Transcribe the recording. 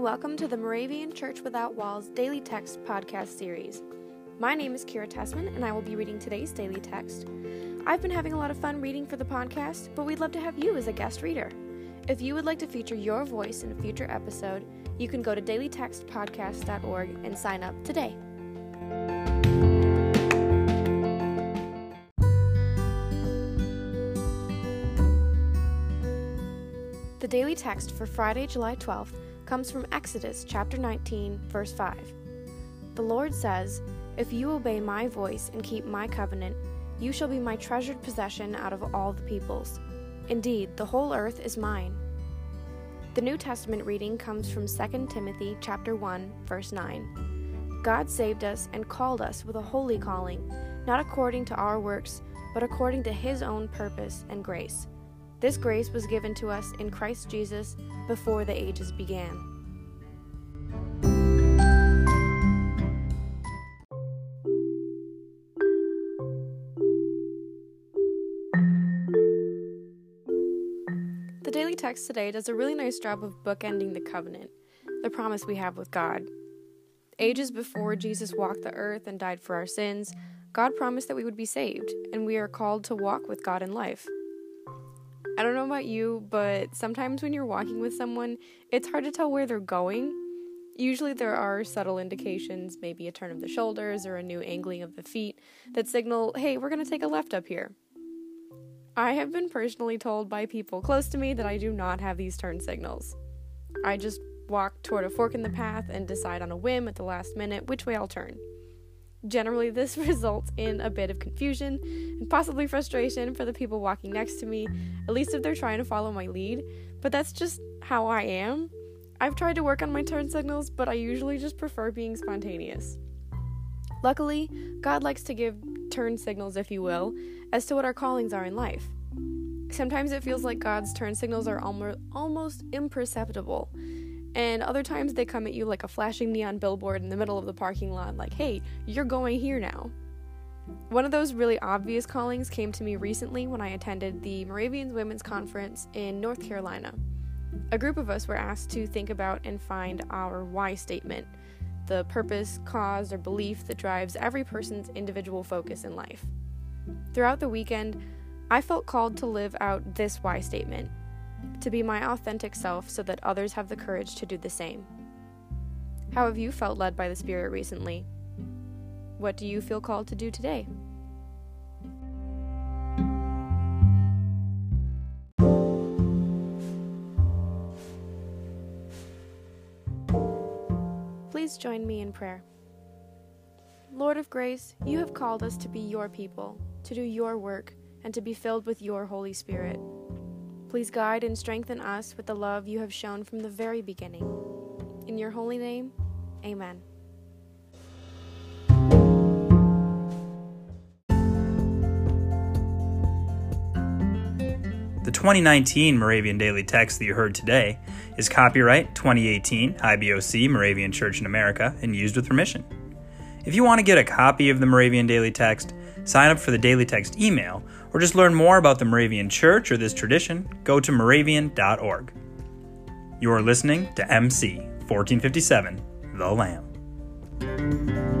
and welcome to the Moravian Church Without Walls Daily Text podcast series. My name is Kira Tessman, and I will be reading today's daily text. I've been having a lot of fun reading for the podcast, but we'd love to have you as a guest reader. If you would like to feature your voice in a future episode, you can go to dailytextpodcast.org and sign up today. The daily text for Friday, July 12th comes from Exodus chapter 19, verse 5. The Lord says, If you obey my voice and keep my covenant, you shall be my treasured possession out of all the peoples. Indeed, the whole earth is mine. The New Testament reading comes from 2 Timothy chapter 1, verse 9. God saved us and called us with a holy calling, not according to our works, but according to his own purpose and grace this grace was given to us in Christ Jesus before the ages began. The daily text today does a really nice job of bookending the covenant, the promise we have with God. Ages before Jesus walked the earth and died for our sins, God promised that we would be saved, and we are called to walk with God in life. I don't know about you, but sometimes when you're walking with someone, it's hard to tell where they're going. Usually, there are subtle indications, maybe a turn of the shoulders or a new angling of the feet, that signal, hey, we're going to take a left up here. I have been personally told by people close to me that I do not have these turn signals. I just walk toward a fork in the path and decide on a whim at the last minute which way I'll turn. Generally, this results in a bit of confusion and possibly frustration for the people walking next to me, at least if they're trying to follow my lead, but that's just how I am. I've tried to work on my turn signals, but I usually just prefer being spontaneous. Luckily, God likes to give turn signals, if you will, as to what our callings are in life. Sometimes it feels like God's turn signals are almost imperceptible, and other times they come at you like a flashing neon billboard in the middle of the parking lot, like, hey, you're going here now. One of those really obvious callings came to me recently when I attended the Moravians Women's Conference in North Carolina. A group of us were asked to think about and find our why statement the purpose, cause, or belief that drives every person's individual focus in life. Throughout the weekend, I felt called to live out this why statement to be my authentic self so that others have the courage to do the same. How have you felt led by the Spirit recently? What do you feel called to do today? Please join me in prayer. Lord of grace, you have called us to be your people, to do your work, and to be filled with your Holy Spirit. Please guide and strengthen us with the love you have shown from the very beginning. In your holy name, amen. The 2019 Moravian Daily Text that you heard today is copyright 2018 IBOC Moravian Church in America and used with permission. If you want to get a copy of the Moravian Daily Text, sign up for the Daily Text email, or just learn more about the Moravian Church or this tradition, go to moravian.org. You are listening to MC 1457, The Lamb.